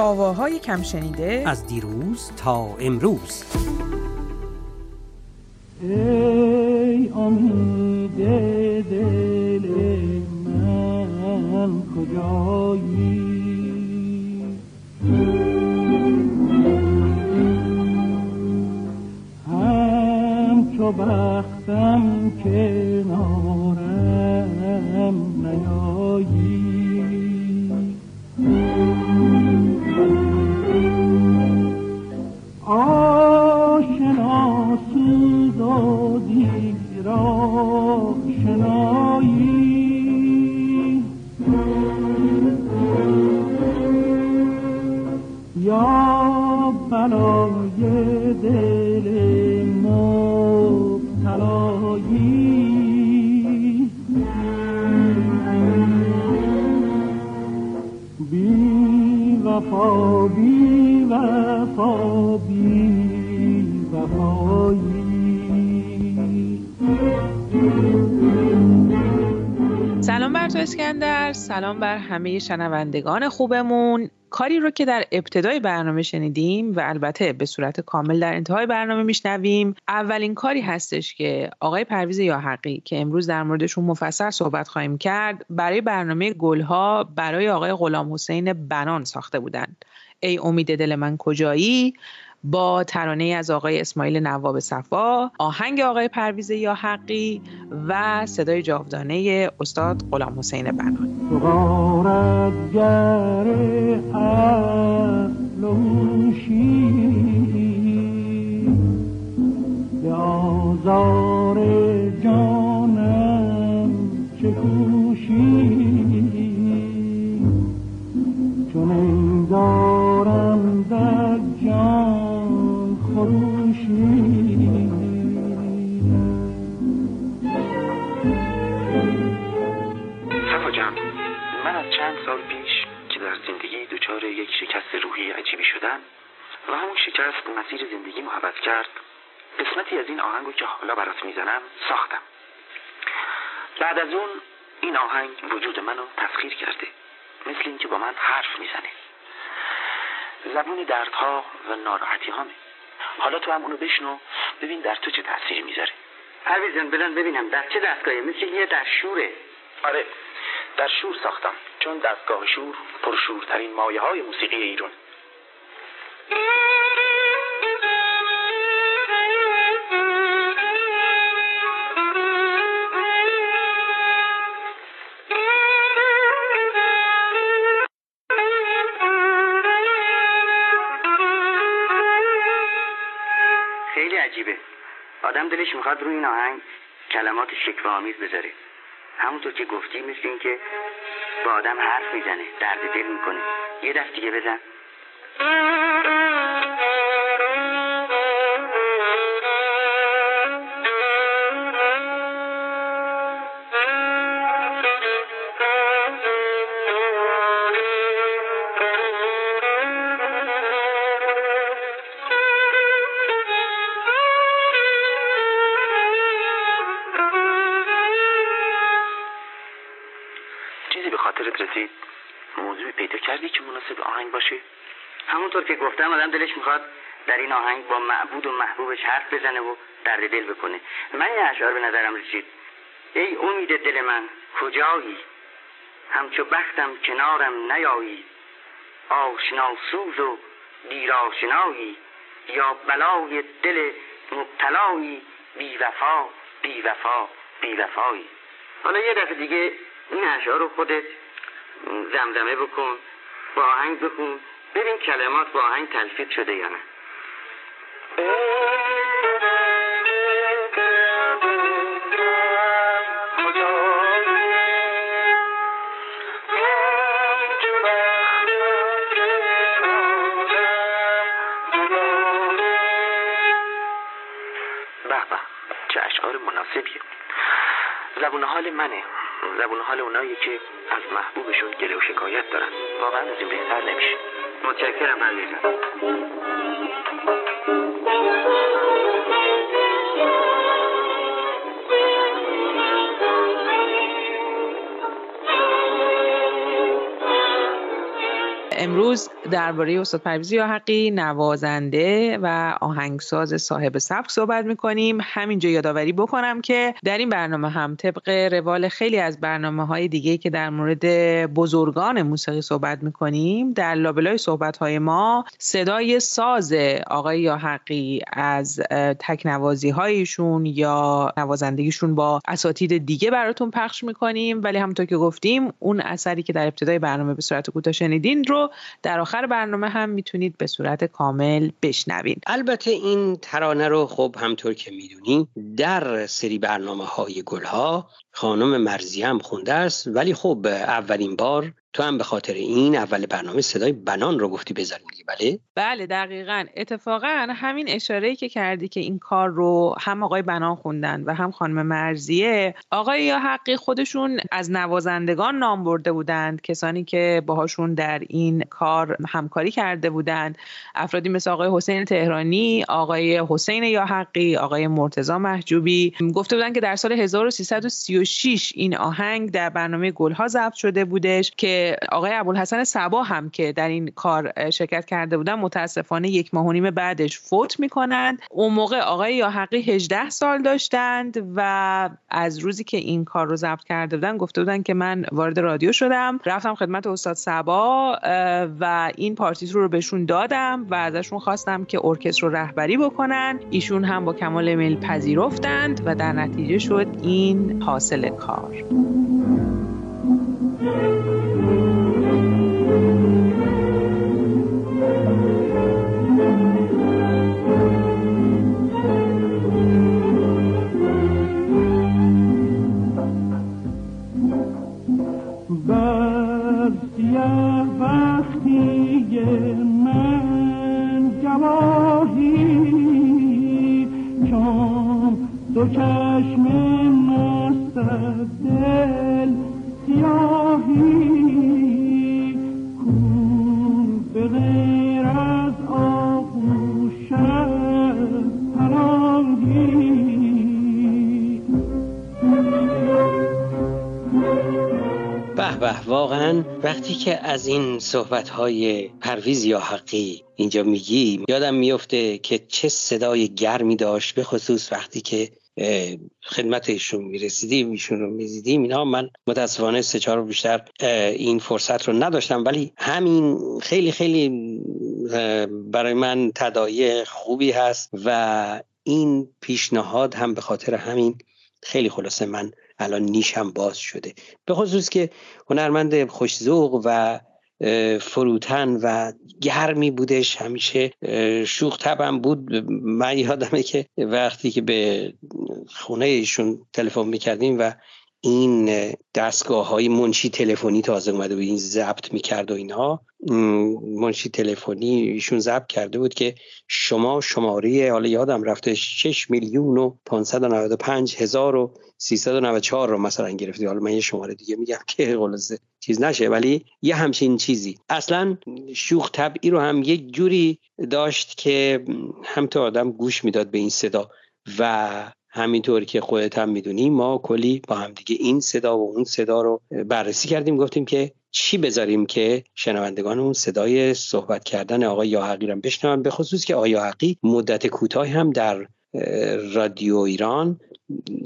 آواهای کم شنیده از دیروز تا امروز. ای امید دل من کجایی؟ همچو بختم کنارم بلای دل مبتلایی. بی وفا بی وفا بی وفایی. سلام بر تو اسکندر. سلام بر همه شنوندگان خوبمون. کاری رو که در ابتدای برنامه شنیدیم و البته به صورت کامل در انتهای برنامه میشنویم اولین کاری هستش که آقای پرویز یاحقی که امروز در موردشون مفصل صحبت خواهیم کرد برای برنامه گلها برای آقای غلام حسین بنان ساخته بودند ای امید دل من کجایی؟ با ترانه از آقای اسماعیل نواب صفا آهنگ آقای پرویز یاحقی و صدای جاودانه استاد غلام حسین بنان دچار یک شکست روحی عجیبی شدم و همون شکست مسیر زندگی محبت کرد. قسمتی از این آهنگو که حالا برات می‌زنم ساختم. بعد از اون این آهنگ وجود منو تسخیر کرده. مثل اینکه با من حرف می‌زنه. زبون دردها و ناراحتی هامه حالا تو هم اونو بشنو ببین در تو چه تأثیری می‌ذاره. پرویزان بدن ببینم در چه دستگاهی؟ مثل یه در شوره. آره در شور ساختم. چون دستگاه شور پرشورترین مایه های موسیقی ایران. خیلی عجیبه. آدم دلش می‌خواد روی این آهنگ کلمات شکوه آمیز بذاره. همونطور که گفتی مثل این که با آدم حرف می‌زنه درد دل می‌کنه. یه دست دیگه بزن. باشه همونطور که گفتم آدم دلش می‌خواد در این آهنگ با معبود و محبوبش حرف بزنه و درد دل بکنه. من یه اشعار به نظرم رسید. ای امید دل من کجایی؟ همچو بختم کنارم نیایی. آشنا سوز و دیر آشنایی یا بلای دل مبتلایی. بی وفا بی وفا بی وفایی. حالا یه دفعه دیگه این اشعار رو خودت زمزمه بکن. با آهنگ بخون. ببین کلمات با آهنگ تلفیق شده یا نه. چه اشعار زبون حال منه. زبون حال اونایی که از محبوبشون گله و شکایت دارن. واقعا از این بهتر نمیشه. متشکرم عزیزم. امروز درباره استاد پرویز حقی نوازنده و آهنگساز صاحب سبک صحبت می‌کنیم. همینجا یادآوری بکنم که در این برنامه هم طبق روال خیلی از برنامه های دیگه که در مورد بزرگان موسیقی صحبت می‌کنیم در لابلای صحبت های ما صدای ساز آقای یا حقی از تکنوازی هایشون یا نوازندگیشون با اساتید دیگه براتون پخش می‌کنیم. ولی همونطور که گفتیم اون اثری که در ابتدای برنامه به صورت کوتاه شنیدین رو در آخر برنامه هم می‌تونید به صورت کامل بشنوید. البته این ترانه رو خب همطور که می‌دونیم در سری برنامه های گلها خانم مرزی هم خونده است ولی خب اولین بار تو هم به خاطر این اول برنامه صدای بنان رو گفتی بذاریم دیگه بله؟ بله دقیقا. اتفاقا همین اشاره که کردی که این کار رو هم آقای بنان خوندن و هم خانم مرزیه آقای یا حقی خودشون از نوازندگان نام برده بودند. کسانی که باهاشون در این کار همکاری کرده بودند. افرادی مثل آقای حسین تهرانی آقای حسین یا حقی آقای مرتزا محجوبی. گفته بودن که در سال 1336 این آهنگ در برنامه گلها ضبط شده بودش که آقای ابوالحسن سبا هم که در این کار شرکت کرده بودن متاسفانه یک ماه و نیم بعدش فوت می‌کنند. اون موقع آقای یا حقی 18 سال داشتند و از روزی که این کار رو ضبط کرده بودن گفته بودن که من وارد رادیو شدم. رفتم خدمت استاد سبا و این پارتیتور رو بهشون دادم و ازشون خواستم که ارکستر رو رهبری بکنن. ایشون هم با کمال میل پذیرفتند و در نتیجه شد این حاصل کار. دو چشم مست دل سیاهی به غیر از آغوش پناهی به به واقعا وقتی که از این صحبت های پرویز یا حقی اینجا میگی یادم میفته که چه صدای گرمی داشت به خصوص وقتی که خدمت ایشون می‌رسیدیم ایشون رو میزیدیم اینا من متاسفانه سه چهار بیشتر این فرصت رو نداشتم. ولی همین خیلی خیلی برای من تدایی خوبی هست و این پیشنهاد هم به خاطر همین خیلی خلاصه من الان نیشم باز شده. به خصوص که هنرمند خوشزوق و فروتن و گرمی بودش. همیشه شوخ تبم بود. من یادمه که وقتی که به خونه ایشون تلفن می‌کردیم و این دستگاه های منشی تلفنی تازه اومده بود این ضبط می‌کرد و اینها منشی تلفنی ایشون ضبط کرده بود که شما شماره حالا یادم رفته 6 میلیون و 595 هزار و 394 رو مثلا گرفتی. حالا من یه شماره دیگه میگم که خلاصه. چیز نشه ولی یه همچین چیزی. اصلا شوخ طبعی رو هم یک جوری داشت که هم تو آدم گوش می‌داد به این صدا و همینطور که خودت هم می‌دونی ما کلی با هم دیگه این صدا و اون صدا رو بررسی کردیم. گفتیم که چی بذاریم که شنوندگان اون صدای صحبت کردن آقای یاحقی رو بشنون به خصوص که آقای یاحقی مدت کوتاهی هم در رادیو ایران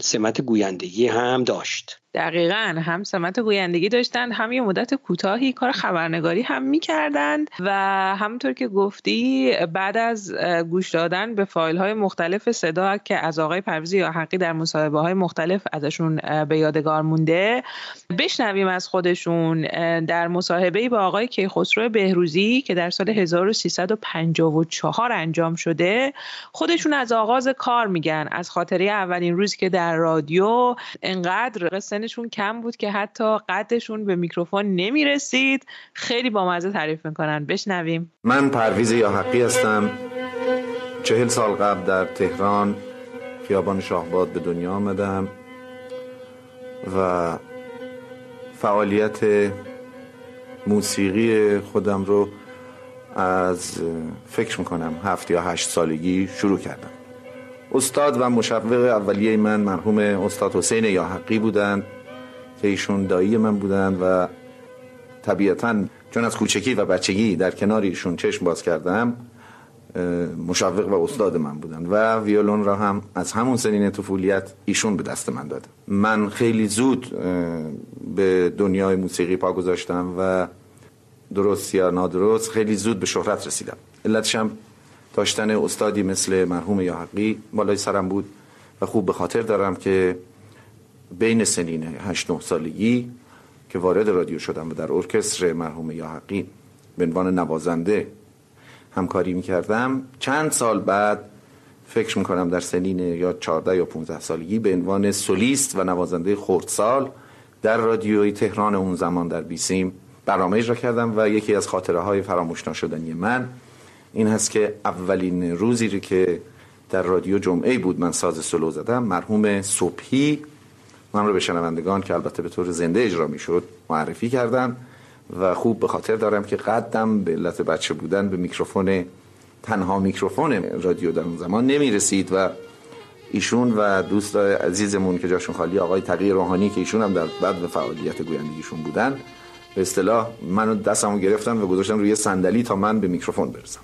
سمت گویندگی هم داشت. دقیقا هم سمت گویندگی داشتند هم یه مدت کوتاهی کار خبرنگاری هم می‌کردند و همونطور که گفتی بعد از گوش دادن به فایل های مختلف صدا که از آقای پرویزی یا حقی در مصاحبه های مختلف ازشون به یادگار مونده بشنویم از خودشون. در مصاحبه با آقای کیخسرو بهروزی که در سال 1354 انجام شده خودشون از آغاز کار میگن. از خاطره اولین روزی که در رادیو انقدر سنشون کم بود که حتی قدشون به میکروفون نمی رسید خیلی بامزه تعریف می‌کنن. بشنویم. من پرویز یاحقی هستم. چهل سال قبل در تهران خیابان شاهباد به دنیا آمدم و فعالیت موسیقی خودم رو از فکر می‌کنم هفت یا هشت سالگی شروع کردم. استاد و مشوق اولیه من مرحوم استاد حسین یاحقی بودند. که ایشون دایی من بودند و طبیعتا چون از کوچکی و بچگی در کنار ایشون چشم باز کردم مشوق و استاد من بودن و ویولون را هم از همون سنین طفولیت ایشون به دست من داد من خیلی زود به دنیای موسیقی پا گذاشتم و درست یا نادرست خیلی زود به شهرت رسیدم. علتش هم داشتن استادی مثل مرحوم یاحقی بالای سرم بود و خوب به خاطر دارم که بین سنین 8 9 سالگی که وارد رادیو شدم و در ارکستر مرحوم یاحقی به عنوان نوازنده همکاری می‌کردم. چند سال بعد فکر می‌کنم در سنین یا 14 یا 15 سالگی به عنوان سولیست و نوازنده خردسال در رادیوی تهران اون زمان در بیسیم برنامه اجرا کردم و یکی از خاطره های فراموش نشدنی من این هست که اولین روزی که در رادیو جمعه بود من ساز سلو زدم مرحوم صبحی من رو به شنوندگان که البته به طور زنده اجرا می‌شد معرفی کردم و خوب به خاطر دارم که قدم به علت بچه بودن به میکروفون تنها میکروفون رادیو در اون زمان نمی رسید و ایشون و دوست عزیزمون که جاشون خالی آقای تغییر روحانی که ایشون هم در بعد به فعالیت گویندگیشون بودن به اصطلاح منو دستمو گرفتن و گذاشتن روی صندلی تا من به میکروفون برسم.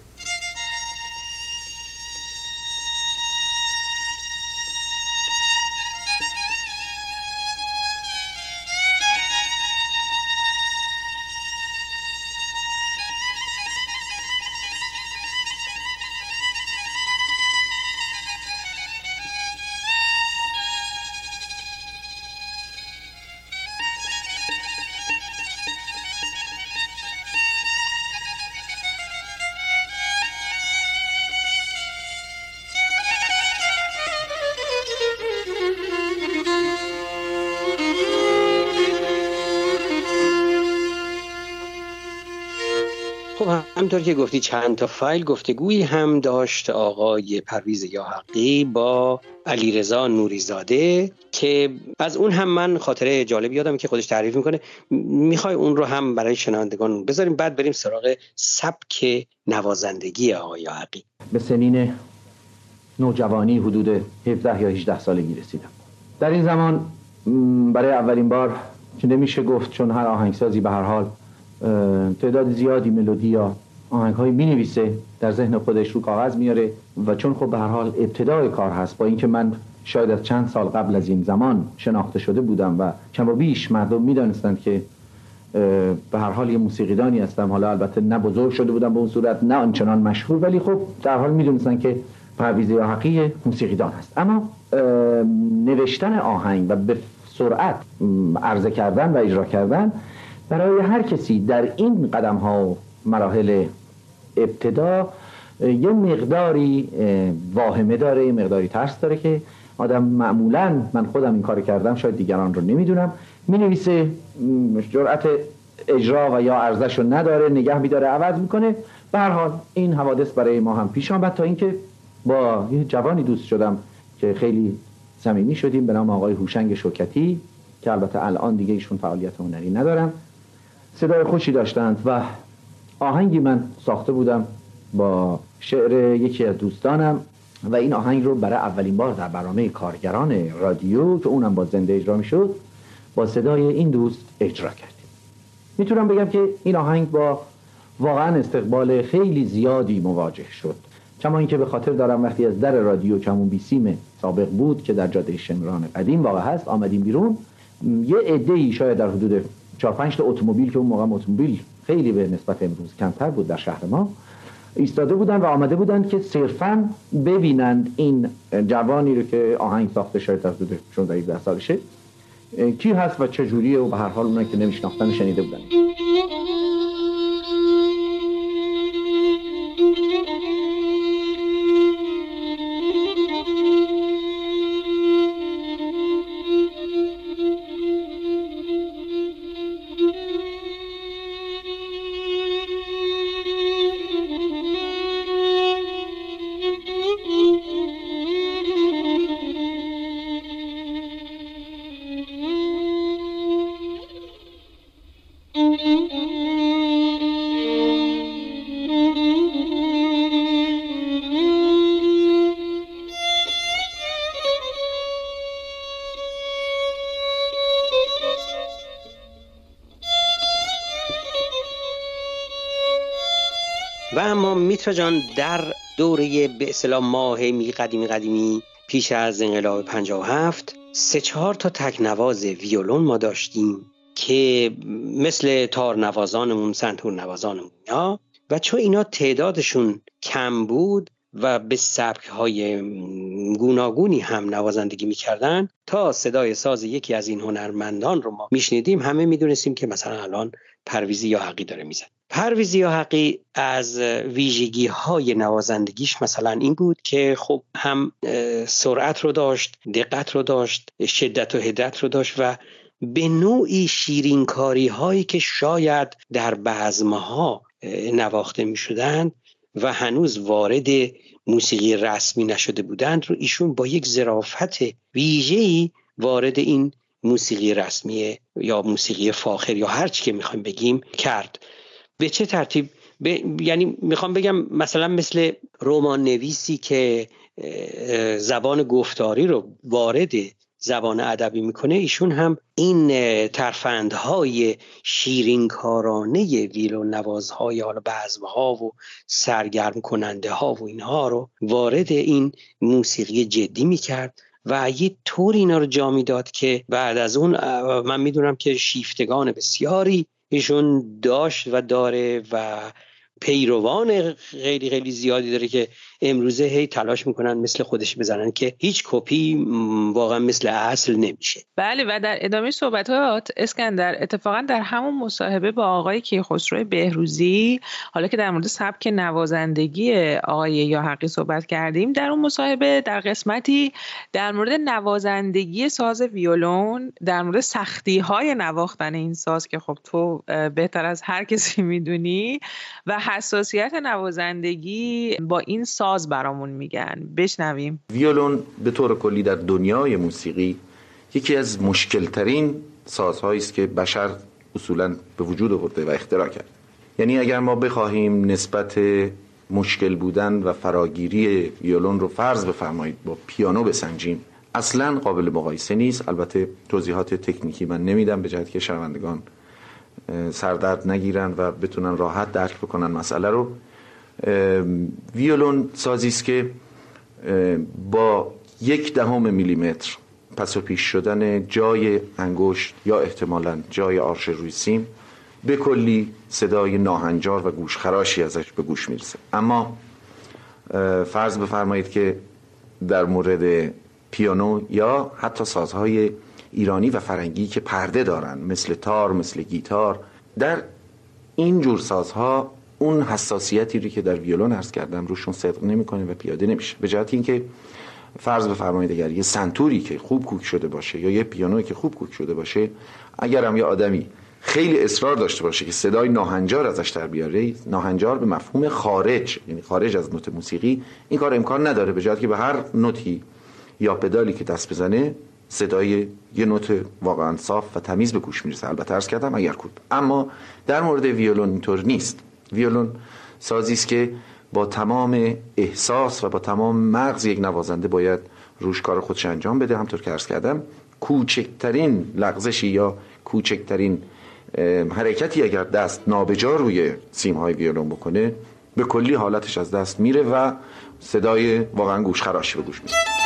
همطور که گفتی چند تا فایل گفتگویی هم داشت آقای پرویز یاحقی با علیرضا نوریزاده که از اون هم من خاطره جالبی یادم که خودش تعریف می‌کنه. می‌خوای اون رو هم برای شنوندگان بذاریم بعد بریم سراغ سبک نوازندگی آقای یاحقی. به سنین نوجوانی حدود 17 یا 18 سالگی رسیدم در این زمان برای اولین بار که نمیشه گفت چون هر آهنگسازی به هر حال تعداد زیادی ملودی یا آهنگ های می نویسه در ذهن خودش رو کاغذ میاره و چون خب به هر حال ابتدای کار هست با اینکه من شاید از چند سال قبل از این زمان شناخته شده بودم و کم و بیش مردم می‌دانستند که به هر حال یه موسیقیدانی هستم. حالا البته نه بزرگ شده بودم به اون صورت نه آنچنان مشهور ولی خب در حال می‌دونستن که پرویز حقی موسیقیدان هست. اما نوشتن آهنگ و به سرعت عرضه کردن و اجرا کردن برای هر کسی در این قدم ها مراحل ابتدا یه مقداری واهمه داره یه مقداری ترس داره که آدم معمولا من خودم این کار کردم شاید دیگران رو نمی‌دونم. می نویسه جرأت اجرا و یا ارزش رو نداره نگه میداره عوض می‌کنه. به هر حال این حوادث برای ما هم پیش آمد تا اینکه با یه جوانی دوست شدم که خیلی صمیمی شدیم به نام آقای هوشنگ شوکتی که البته الان دیگه ایشون فعالیت هنری ندارم صدای خوشی داشتند و آهنگی من ساخته بودم با شعر یکی از دوستانم و این آهنگ رو برای اولین بار در برنامه کارگران رادیو که اونم با زنده اجرا می شد با صدای این دوست اجرا کردیم. می‌تونم بگم که این آهنگ با واقعا استقبال خیلی زیادی مواجه شد. کما اینکه به خاطر دارم وقتی از در رادیو که همون بیسیم سابق بود که در جاده شمران قدیم واقع هست آمدیم بیرون یه عده شاید در حدود 4 5 تا اتومبیل که اون موقع اتومبیل خیلی به نسبت امروز کمتر بود در شهر ما ایستاده بودن و آمده بودند که صرفا ببینند این جوانی رو که آهنگ ساخته شاید از حدود 16 سالشه کی هست و چجوریه و به هر حال اونایی که نمیشناختن شنیده بودن. میترا جان در دوره به اصطلاح ماه می قدیمی قدیمی پیش از انقلاب 57 سه چهار تا تکنواز ویولون ما داشتیم که مثل تار نوازانمون سنتور نوازانمون و چون اینا تعدادشون کم بود و به سبک های گوناگونی هم نوازندگی می‌کردن تا صدای ساز یکی از این هنرمندان رو ما میشنیدیم. همه می‌دونستیم که مثلا الان پرویزی یا حقی داره میزن پرویزی یا حقی از ویژگی های نوازندگیش مثلا این بود که خب هم سرعت رو داشت دقت رو داشت شدت و هدت رو داشت و به نوعی شیرینکاری هایی که شاید در بعضمها نواخته می شدن و هنوز وارد موسیقی رسمی نشده بودند رو ایشون با یک ظرافت ویژه‌ای وارد این موسیقی رسمی یا موسیقی فاخر یا هر چی که می‌خوایم بگیم کرد. به چه ترتیب؟ یعنی می‌خوام بگم مثلا مثل رمان نویسی که زبان گفتاری رو وارد زبان ادبی می‌کنه ایشون هم این ترفندهای شیرینکارانه ویلو نوازهای حالا ها و سرگرم کننده ها و اینها رو وارد این موسیقی جدی می‌کرد و یه طور اینا رو جا می‌داد که بعد از اون من می‌دونم که شیفتگان بسیاری ایشون داشت و داره و پیروان خیلی خیلی زیادی داره که امروزه هی تلاش می‌کنن مثل خودش بزنن که هیچ کپی واقعا مثل اصل نمیشه. بله و در ادامه صحبتات اسکندر اتفاقا در همون مصاحبه با آقای کیخسرو بهروزی حالا که در مورد سبک نوازندگی آقای یا حقی صحبت کردیم در اون مصاحبه در قسمتی در مورد نوازندگی ساز ویولون در مورد سختی های نواختن این ساز که خب تو بهتر از هر کسی می‌دونی و حساسیت نوازندگی با این ساز برامون میگن. بشنویم. ویولون به طور کلی در دنیای موسیقی یکی از مشکلترین سازهایی است که بشر اصولا به وجود آورده و اختراع کرد. یعنی اگر ما بخواهیم نسبت مشکل بودن و فراگیری ویولون رو فرض بفرمایید با پیانو بسنجیم اصلا قابل مقایسه نیست. البته توضیحات تکنیکی من نمیدم به جهت که شنوندگان سردرد نگیرن و بتونن راحت درک بکنن مسئله رو. ویولون سازی است که با یک دهم میلیمتر پس و پیش شدن جای انگشت یا احتمالا جای آرش روی سیم به کلی صدای ناهنجار و گوشخراشی ازش به گوش می‌رسه. اما فرض بفرمایید که در مورد پیانو یا حتی سازهای ایرانی و فرنگی که پرده دارن مثل تار مثل گیتار در این جور سازها اون حساسیتی رو که در ویولون عرض کردم روشون صدق نمی‌کنه و پیاده نمیشه. به جهت اینکه فرض بفرمایید اگر یه سنتوری که خوب کوک شده باشه یا یه پیانویی که خوب کوک شده باشه اگر هم یه آدمی خیلی اصرار داشته باشه که صدای ناهنجار ازش در بیاره ناهنجار به مفهوم خارج یعنی خارج از نوت موسیقی این کار امکان نداره. به جهت که به هر نوتی یا پدالی که دست بزنه صدای یه نوت واقعا صاف و تمیز به گوش می‌رسه. البته عرض کردم اگر کوب اما در مورد ویولون اینطور نیست. ویولون سازی است که با تمام احساس و با تمام مغز یک نوازنده باید روش کار خودش انجام بده. همطور که عرض کردم کوچکترین لغزشی یا کوچکترین حرکتی اگر دست نابجا روی سیم های ویولون بکنه به کلی حالتش از دست میره و صدای واقعا گوشخراشی به گوش میره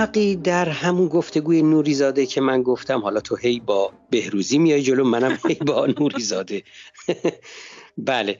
حقی در همون گفتگوی نوریزاده که من گفتم. حالا تو هی با بهروزی میای جلو منم هی با نوریزاده. بله.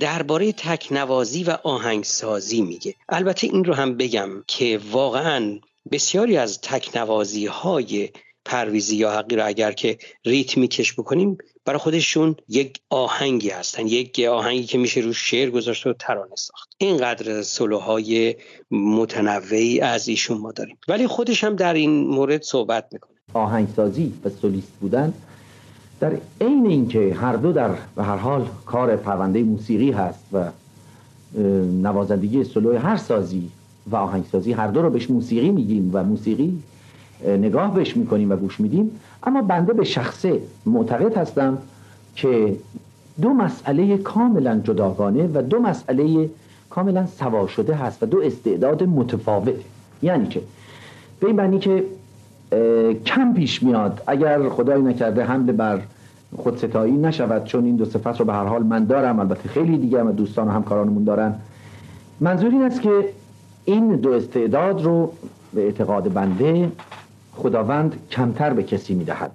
درباره تکنوازی و آهنگسازی میگه. البته این رو هم بگم که واقعا بسیاری از تکنوازی های پرویزی یا حقی رو اگر که ریتمیکش بکنیم برای خودشون یک آهنگی هستن. یک آهنگی که میشه رو شعر گذاشت و ترانه ساخت. اینقدر سلوهای متنوعی از ایشون ما داریم. ولی خودش هم در این مورد صحبت می‌کنه. آهنگسازی و سولیست بودن در عین اینکه هر دو در به هر حال کار پرونده موسیقی هست و نوازندگی سلوی هر سازی و آهنگسازی هر دو رو بهش موسیقی میگیم و موسیقی نگاه بهش می‌کنیم و گوش میدیم. اما بنده به شخصه معتقد هستم که دو مسئله کاملا جداگانه و دو مسئله کاملا سوا شده هست و دو استعداد متفاوته یعنی که به این معنی که کم پیش میاد. اگر خدای نکرده حمله بر خودستایی نشود چون این دو صفت رو به هر حال من دارم البته خیلی دیگه هم دوستان و همکارانمون دارن. منظور این است که این دو استعداد رو به اعتقاد بنده خداوند کمتر به کسی می‌دهد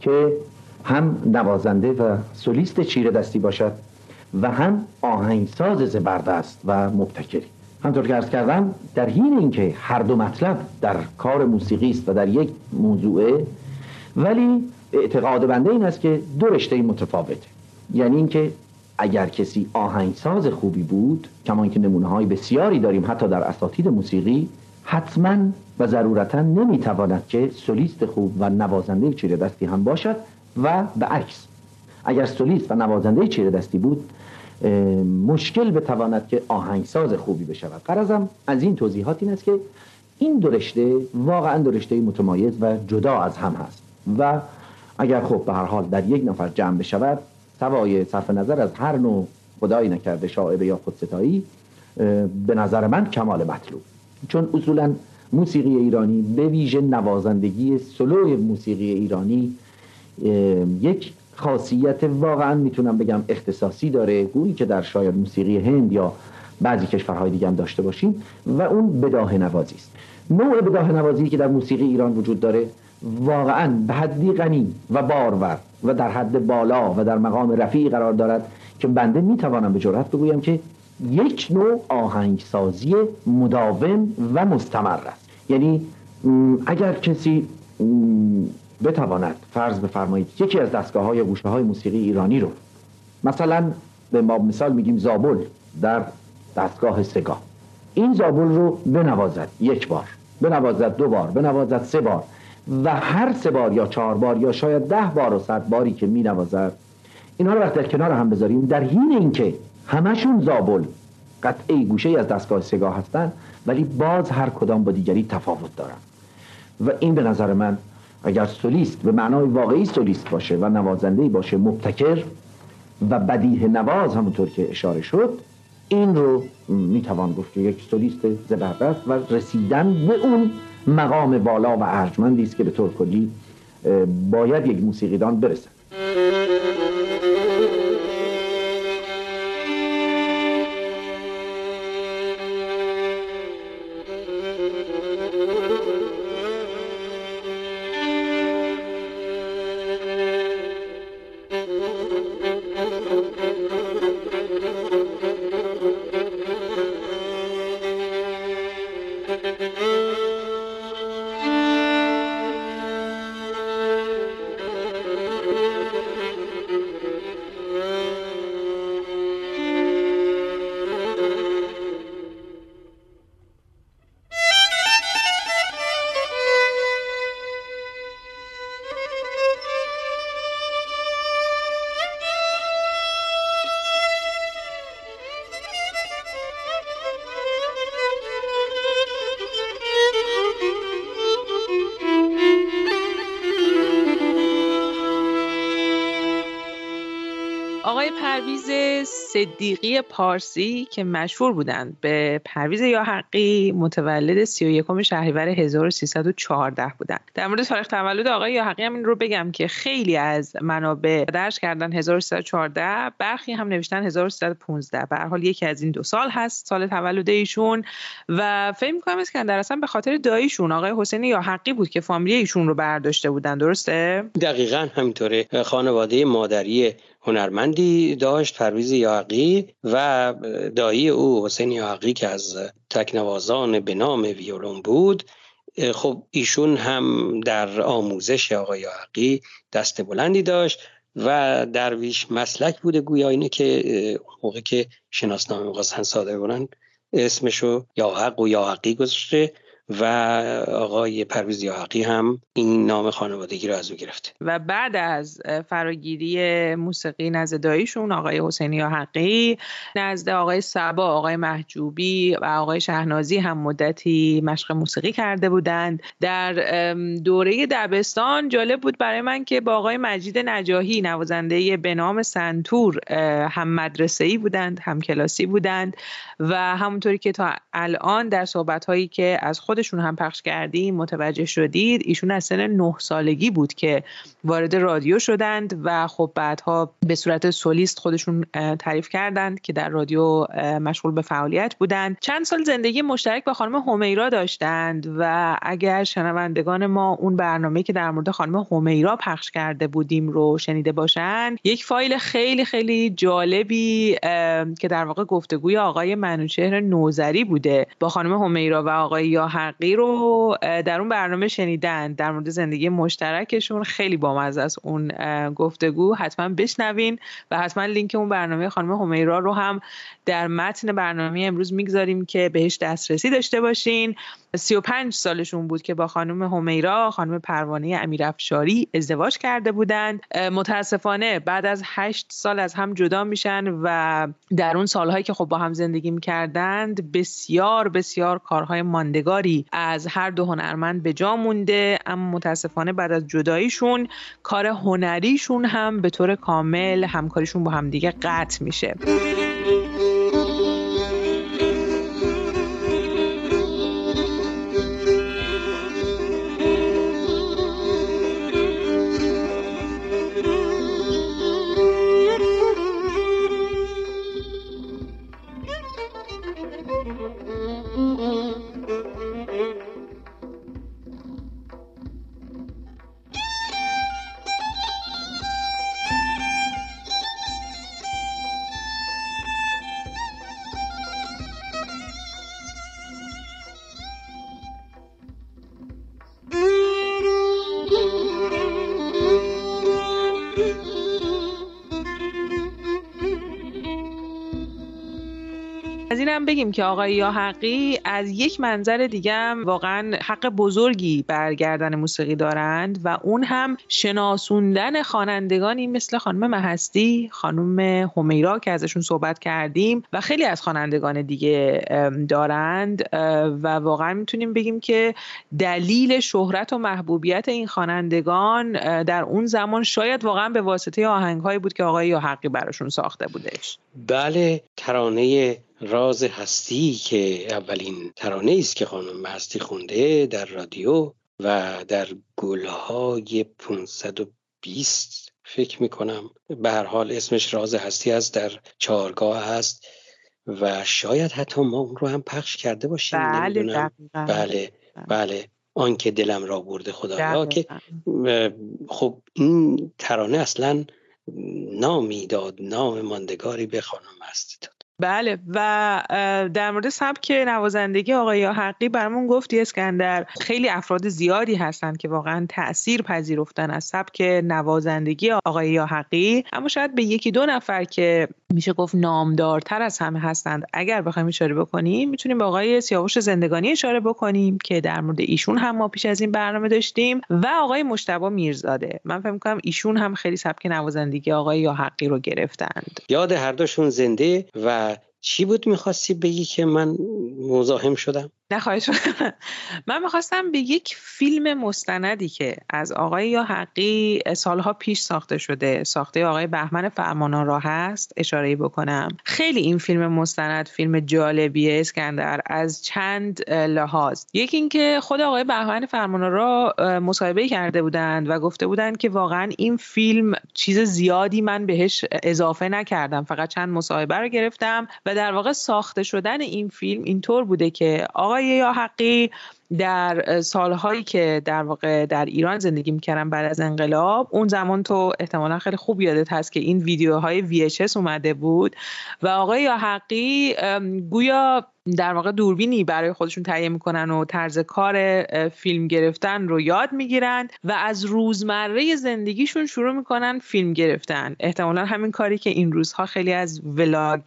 که هم نوازنده و سولیست چیره دستی باشد و هم آهنگساز زبردست و مبتکری همطور که ارز کردم در حین اینکه هر دو مطلب در کار موسیقی است و در یک موضوعه ولی اعتقاد بنده این است که دو رشته متفاوته یعنی اینکه اگر کسی آهنگساز خوبی بود کما که نمونه های بسیاری داریم حتی در اساتید موسیقی حتما و ضرورتا نمی‌تواند که سولیست خوب و نوازنده چیره دستی هم باشد و به عکس اگر سولیست و نوازنده چیره دستی بود مشکل بتواند که آهنگساز خوبی بشود. قرضم از این توضیحات این است که این دو رشته واقعا دو رشته متمایز و جدا از هم هست و اگر خب به هر حال در یک نفر جمع بشود سوای صرف نظر از هر نوع خدایی نکرده شاعبه یا خودستایی به نظر من کمال مطلوب. چون اصولا موسیقی ایرانی به ویژه نوازندگی سلو موسیقی ایرانی یک خاصیت واقعا می‌تونم بگم اختصاصی داره گویی که در شاید موسیقی هند یا بعضی کشورهای دیگه هم داشته باشیم و اون بداه نوازی است. نوع بداه نوازی که در موسیقی ایران وجود داره واقعا به حدی غنی و بارور و در حد بالا و در مقام رفیع قرار دارد که بنده می‌توانم به جرات بگویم که یک نوع آهنگسازی مداوم و مستمر است. یعنی اگر کسی بتواند فرض بفرمایید یکی از دستگاه های گوشه های موسیقی ایرانی رو مثلا به ما مثال میگیم زابل در دستگاه سگا. این زابل رو بنوازد یک بار بنوازد دو بار بنوازد سه بار و هر سه بار یا چهار بار یا شاید ده بار و صد باری که می نوازد اینها رو وقت در کنار هم بذاریم در حین اینکه همشون زابل. قطعه گوشه از دستگاه سگاه هستن ولی باز هر کدام با دیگری تفاوت دارن. و این به نظر من اگر سولیست به معنای واقعی سولیست باشه و نوازنده باشه مبتکر و بدیه نواز همونطور که اشاره شد این رو می‌توان گفت که یک سولیست زبردست و رسیدن به اون مقام بالا و ارجمندی است که به طور کلی باید یک موسیقیدان برسد. صدیقی پارسی که مشهور بودند به پرویز یا حقی متولد 31 شهریور 1314 بودند در مورد تاریخ تولد آقای یا هم این رو بگم که خیلی از منابع درش کردن 1314 برخی هم نوشتن 1315 به هر حال یکی از این دو سال هست سال تولد ایشون. و فکر می‌کنم اسکندر اصلا به خاطر داییشون آقای حسین یا حقی بود که فامیلی ایشون رو برداشته بودن درسته؟ دقیقا همینطوره. خانواده مادری هنرمندی داشت پرویز یاقی و دایی او حسین یاقی که از تکنوازان به نام ویولون بود خب ایشون هم در آموزش آقای حقی دست بلندی داشت و درویش مسلک بوده گویا اینه که موقع که شناسنامه می‌خواستن صادر کنن اسمشو یا حق و یا حقی گذاشته. و آقای پرویز یاحقی هم این نام خانوادگی رو از او گرفته و بعد از فراگیری موسیقی نزد داییشون آقای حسینی یاحقی نزد آقای سبا آقای محجوبی و آقای شهنازی هم مدتی مشق موسیقی کرده بودند. در دوره دبستان جالب بود برای من که با آقای مجید نجاهی نوازنده به نام سنتور هم مدرسه ای بودند هم کلاسی بودند و همونطوری که تا الان در صحبت هایی که از خود خودشون هم پخش کردیم متوجه شدید. ایشون از سن نه سالگی بود که وارد رادیو شدند و خب بعدها به صورت سولیست خودشون تعریف کردند که در رادیو مشغول به فعالیت بودند. چند سال زندگی مشترک با خانم همیرا داشتند و اگر شنوندگان ما اون برنامه که در مورد خانم همیرا پخش کرده بودیم رو شنیده باشند یک فایل خیلی خیلی جالبی که در واقع گفتگوی آقای منوچهر نوزری بوده با خانم همیرا و آقای یاهر حقی رو در اون برنامه شنیدن در مورد زندگی مشترکشون خیلی بامزه است اون گفتگو. حتما بشنوین و حتما لینک اون برنامه خانم همیرا رو هم در متن برنامه امروز می‌گذاریم که بهش دسترسی داشته باشین. 35 سالشون بود که با خانم همیرا خانم پروانه امیرافشاری ازدواج کرده بودند متاسفانه بعد از 8 سال از هم جدا میشن و در اون سالهایی که خب با هم زندگی می‌کردند بسیار بسیار کارهای ماندگاری از هر دو هنرمند به جا مونده اما متاسفانه بعد از جداییشون کار هنریشون هم به طور کامل همکاریشون با همدیگه قطع میشه. بگیم که آقای یاحقی از یک منظر دیگه هم واقعا حق بزرگی برگردن موسیقی دارند و اون هم شناسوندن خوانندگانی مثل خانم محستی خانم همیرا که ازشون صحبت کردیم و خیلی از خوانندگان دیگه دارند و واقعا می‌تونیم بگیم که دلیل شهرت و محبوبیت این خوانندگان در اون زمان شاید واقعا به واسطه آهنگهایی بود که آقای یاحقی براشون ساخته بودش. بله ترانه راز هستی که اولین ترانه است که خانم هستی خونده در رادیو و در گلهای 520 فکر می‌کنم. به هر حال اسمش راز هستی است در چهارگاه هست و شاید حتی ما اون رو هم پخش کرده باشیم بله بله بله. آنکه دلم را برده خدا که خب این ترانه اصلا نامی داد نام ماندگاری به خانم هستی داد. بله. و در مورد سبک نوازندگی آقای حقی برامون گفتی اسکندر خیلی افراد زیادی هستند که واقعا تاثیر پذیرفتن از سبک نوازندگی آقای حقی. اما شاید به یکی دو نفر که میشه گفت نامدارتر از همه هستند. اگر بخوایم اشاره بکنیم می‌تونیم به آقای سیاوش زندگانی اشاره بکنیم که در مورد ایشون هم ما پیش از این برنامه داشتیم و آقای مشتبا میرزاده. من فکر می‌کنم ایشون هم خیلی سبک نوازندگی آقای یا حقی رو گرفتند. یاد هر دوشون زنده و چی بود می‌خواستی بگی که من مزاحم شدم؟ نه من می‌خواستم به یک فیلم مستندی که از آقای یا حقی سالها پیش ساخته شده ساخته آقای بهمن فرمانان هست اشاره بکنم. خیلی این فیلم مستند فیلم جالبیه اسکندر از چند لحاظ. یکی اینکه خود آقای بهمن فرمانان را مصاحبه کرده بودند و گفته بودند که واقعا این فیلم چیز زیادی من بهش اضافه نکردم. فقط چند مصاحبه رو گرفتم و در واقع ساخته شدن این فیلم اینطور بوده که آقای یا حقی در سالهایی که در واقع در ایران زندگی می‌کردم بعد از انقلاب اون زمان تو احتمالا خیلی خوب یادت هست که این ویدیوهای VHS اومده بود و آقای یا حقی گویا در واقع دوربینی برای خودشون تهیه می‌کنن و طرز کار فیلم گرفتن رو یاد می‌گیرن و از روزمره زندگیشون شروع می‌کنن فیلم گرفتن. احتمالا همین کاری که این روزها خیلی از ولاگ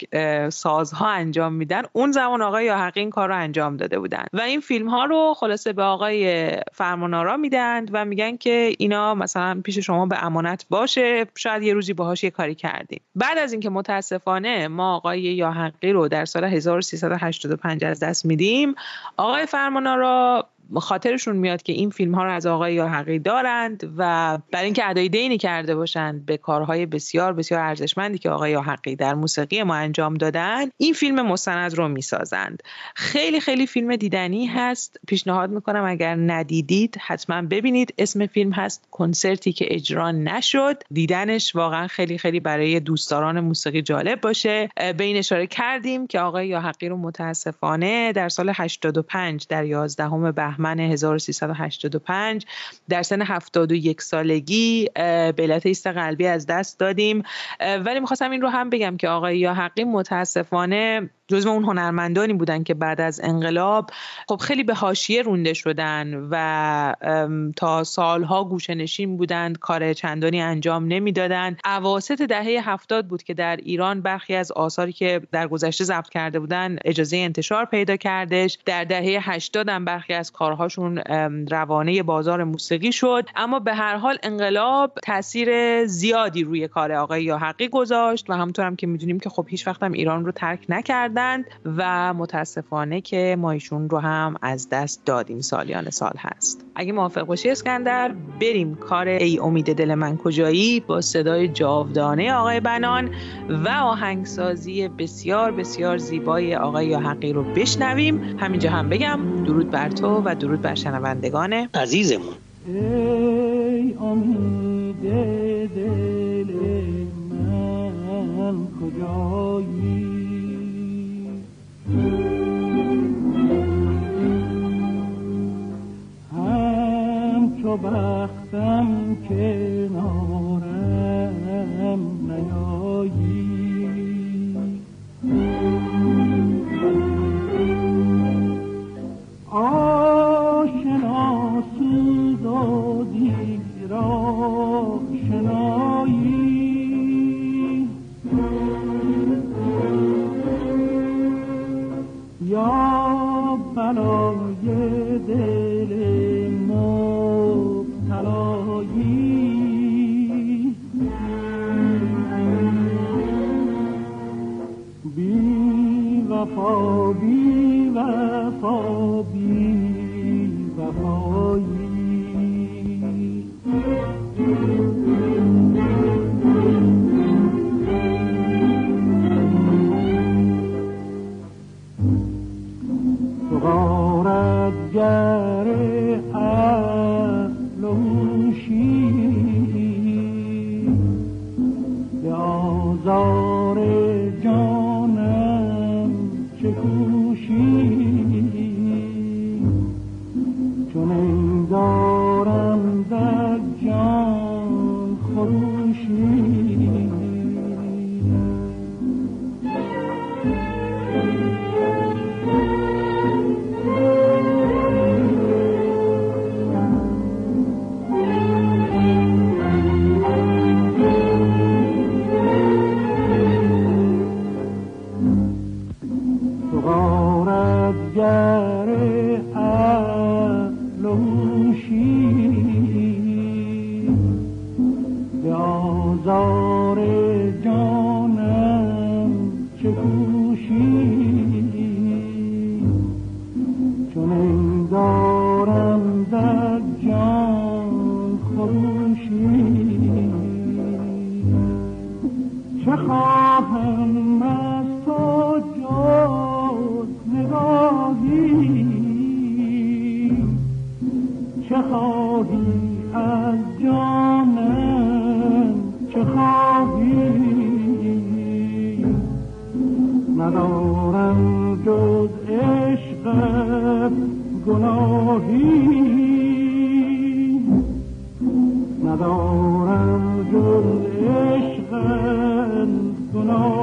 سازها انجام میدن اون زمان آقای یا این کار رو انجام داده بودن. و این فیلم ها رو خلاصه به آقای فرمانارا میدن و میگن که اینا مثلا پیش شما به امانت باشه شاید یه روزی باهاش یه کاری کردیم. بعد از اینکه متاسفانه ما آقای یا رو در سال 1380 پنج از دست میدیم آقای فرمانارا خاطرشون میاد که این فیلم ها رو از آقای یاحقی دارند و برای اینکه ادای دینی کرده باشند به کارهای بسیار بسیار ارزشمندی که آقای یاحقی در موسیقی ما انجام دادن این فیلم مستند رو می‌سازند. خیلی خیلی فیلم دیدنی هست. پیشنهاد می‌کنم اگر ندیدید حتما ببینید. اسم فیلم هست کنسرتی که اجرا نشد. دیدنش واقعا خیلی خیلی برای دوستداران موسیقی جالب باشه. به اشاره کردیم که آقای یاحقی رو متاسفانه در سال 85 در 11 بهمن بهمن 1385 در سن 71 سالگی به علت ایست قلبی از دست دادیم. ولی می‌خواستم این رو هم بگم که آقای یا حقی متاسفانه جزو اون هنرمندانی بودن که بعد از انقلاب خب خیلی به حاشیه رونده شدن و تا سالها گوشنشین بودند کار چندانی انجام نمی‌دادند. اواسط دهه هفتاد بود که در ایران برخی از آثاری که در گذشته ضبط کرده بودن اجازه انتشار پیدا کردش. در دهه هشتاد هم برخی از کارهاشون روانه بازار موسیقی شد. اما به هر حال انقلاب تاثیر زیادی روی کار آقای یا حقی گذاشت و همونطور هم که می‌دونیم که خب هیچ وقت هم ایران رو ترک نکردن و متاسفانه که ما ایشون رو هم از دست دادیم. سالیان سال هست. اگه موافق باشی اسکندر بریم کار ای امید دل من کجایی با صدای جاودانه آقای بنان و آهنگسازی بسیار بسیار زیبای آقای یاحقی رو بشنویم. همینجا هم بگم درود بر تو و درود بر شنوندگان. عزیزمون. ای امید دل من کجایی؟ همچو بختم کنارم نیایی چون دارم عشق گناهی. ندارم جز عشق گناهی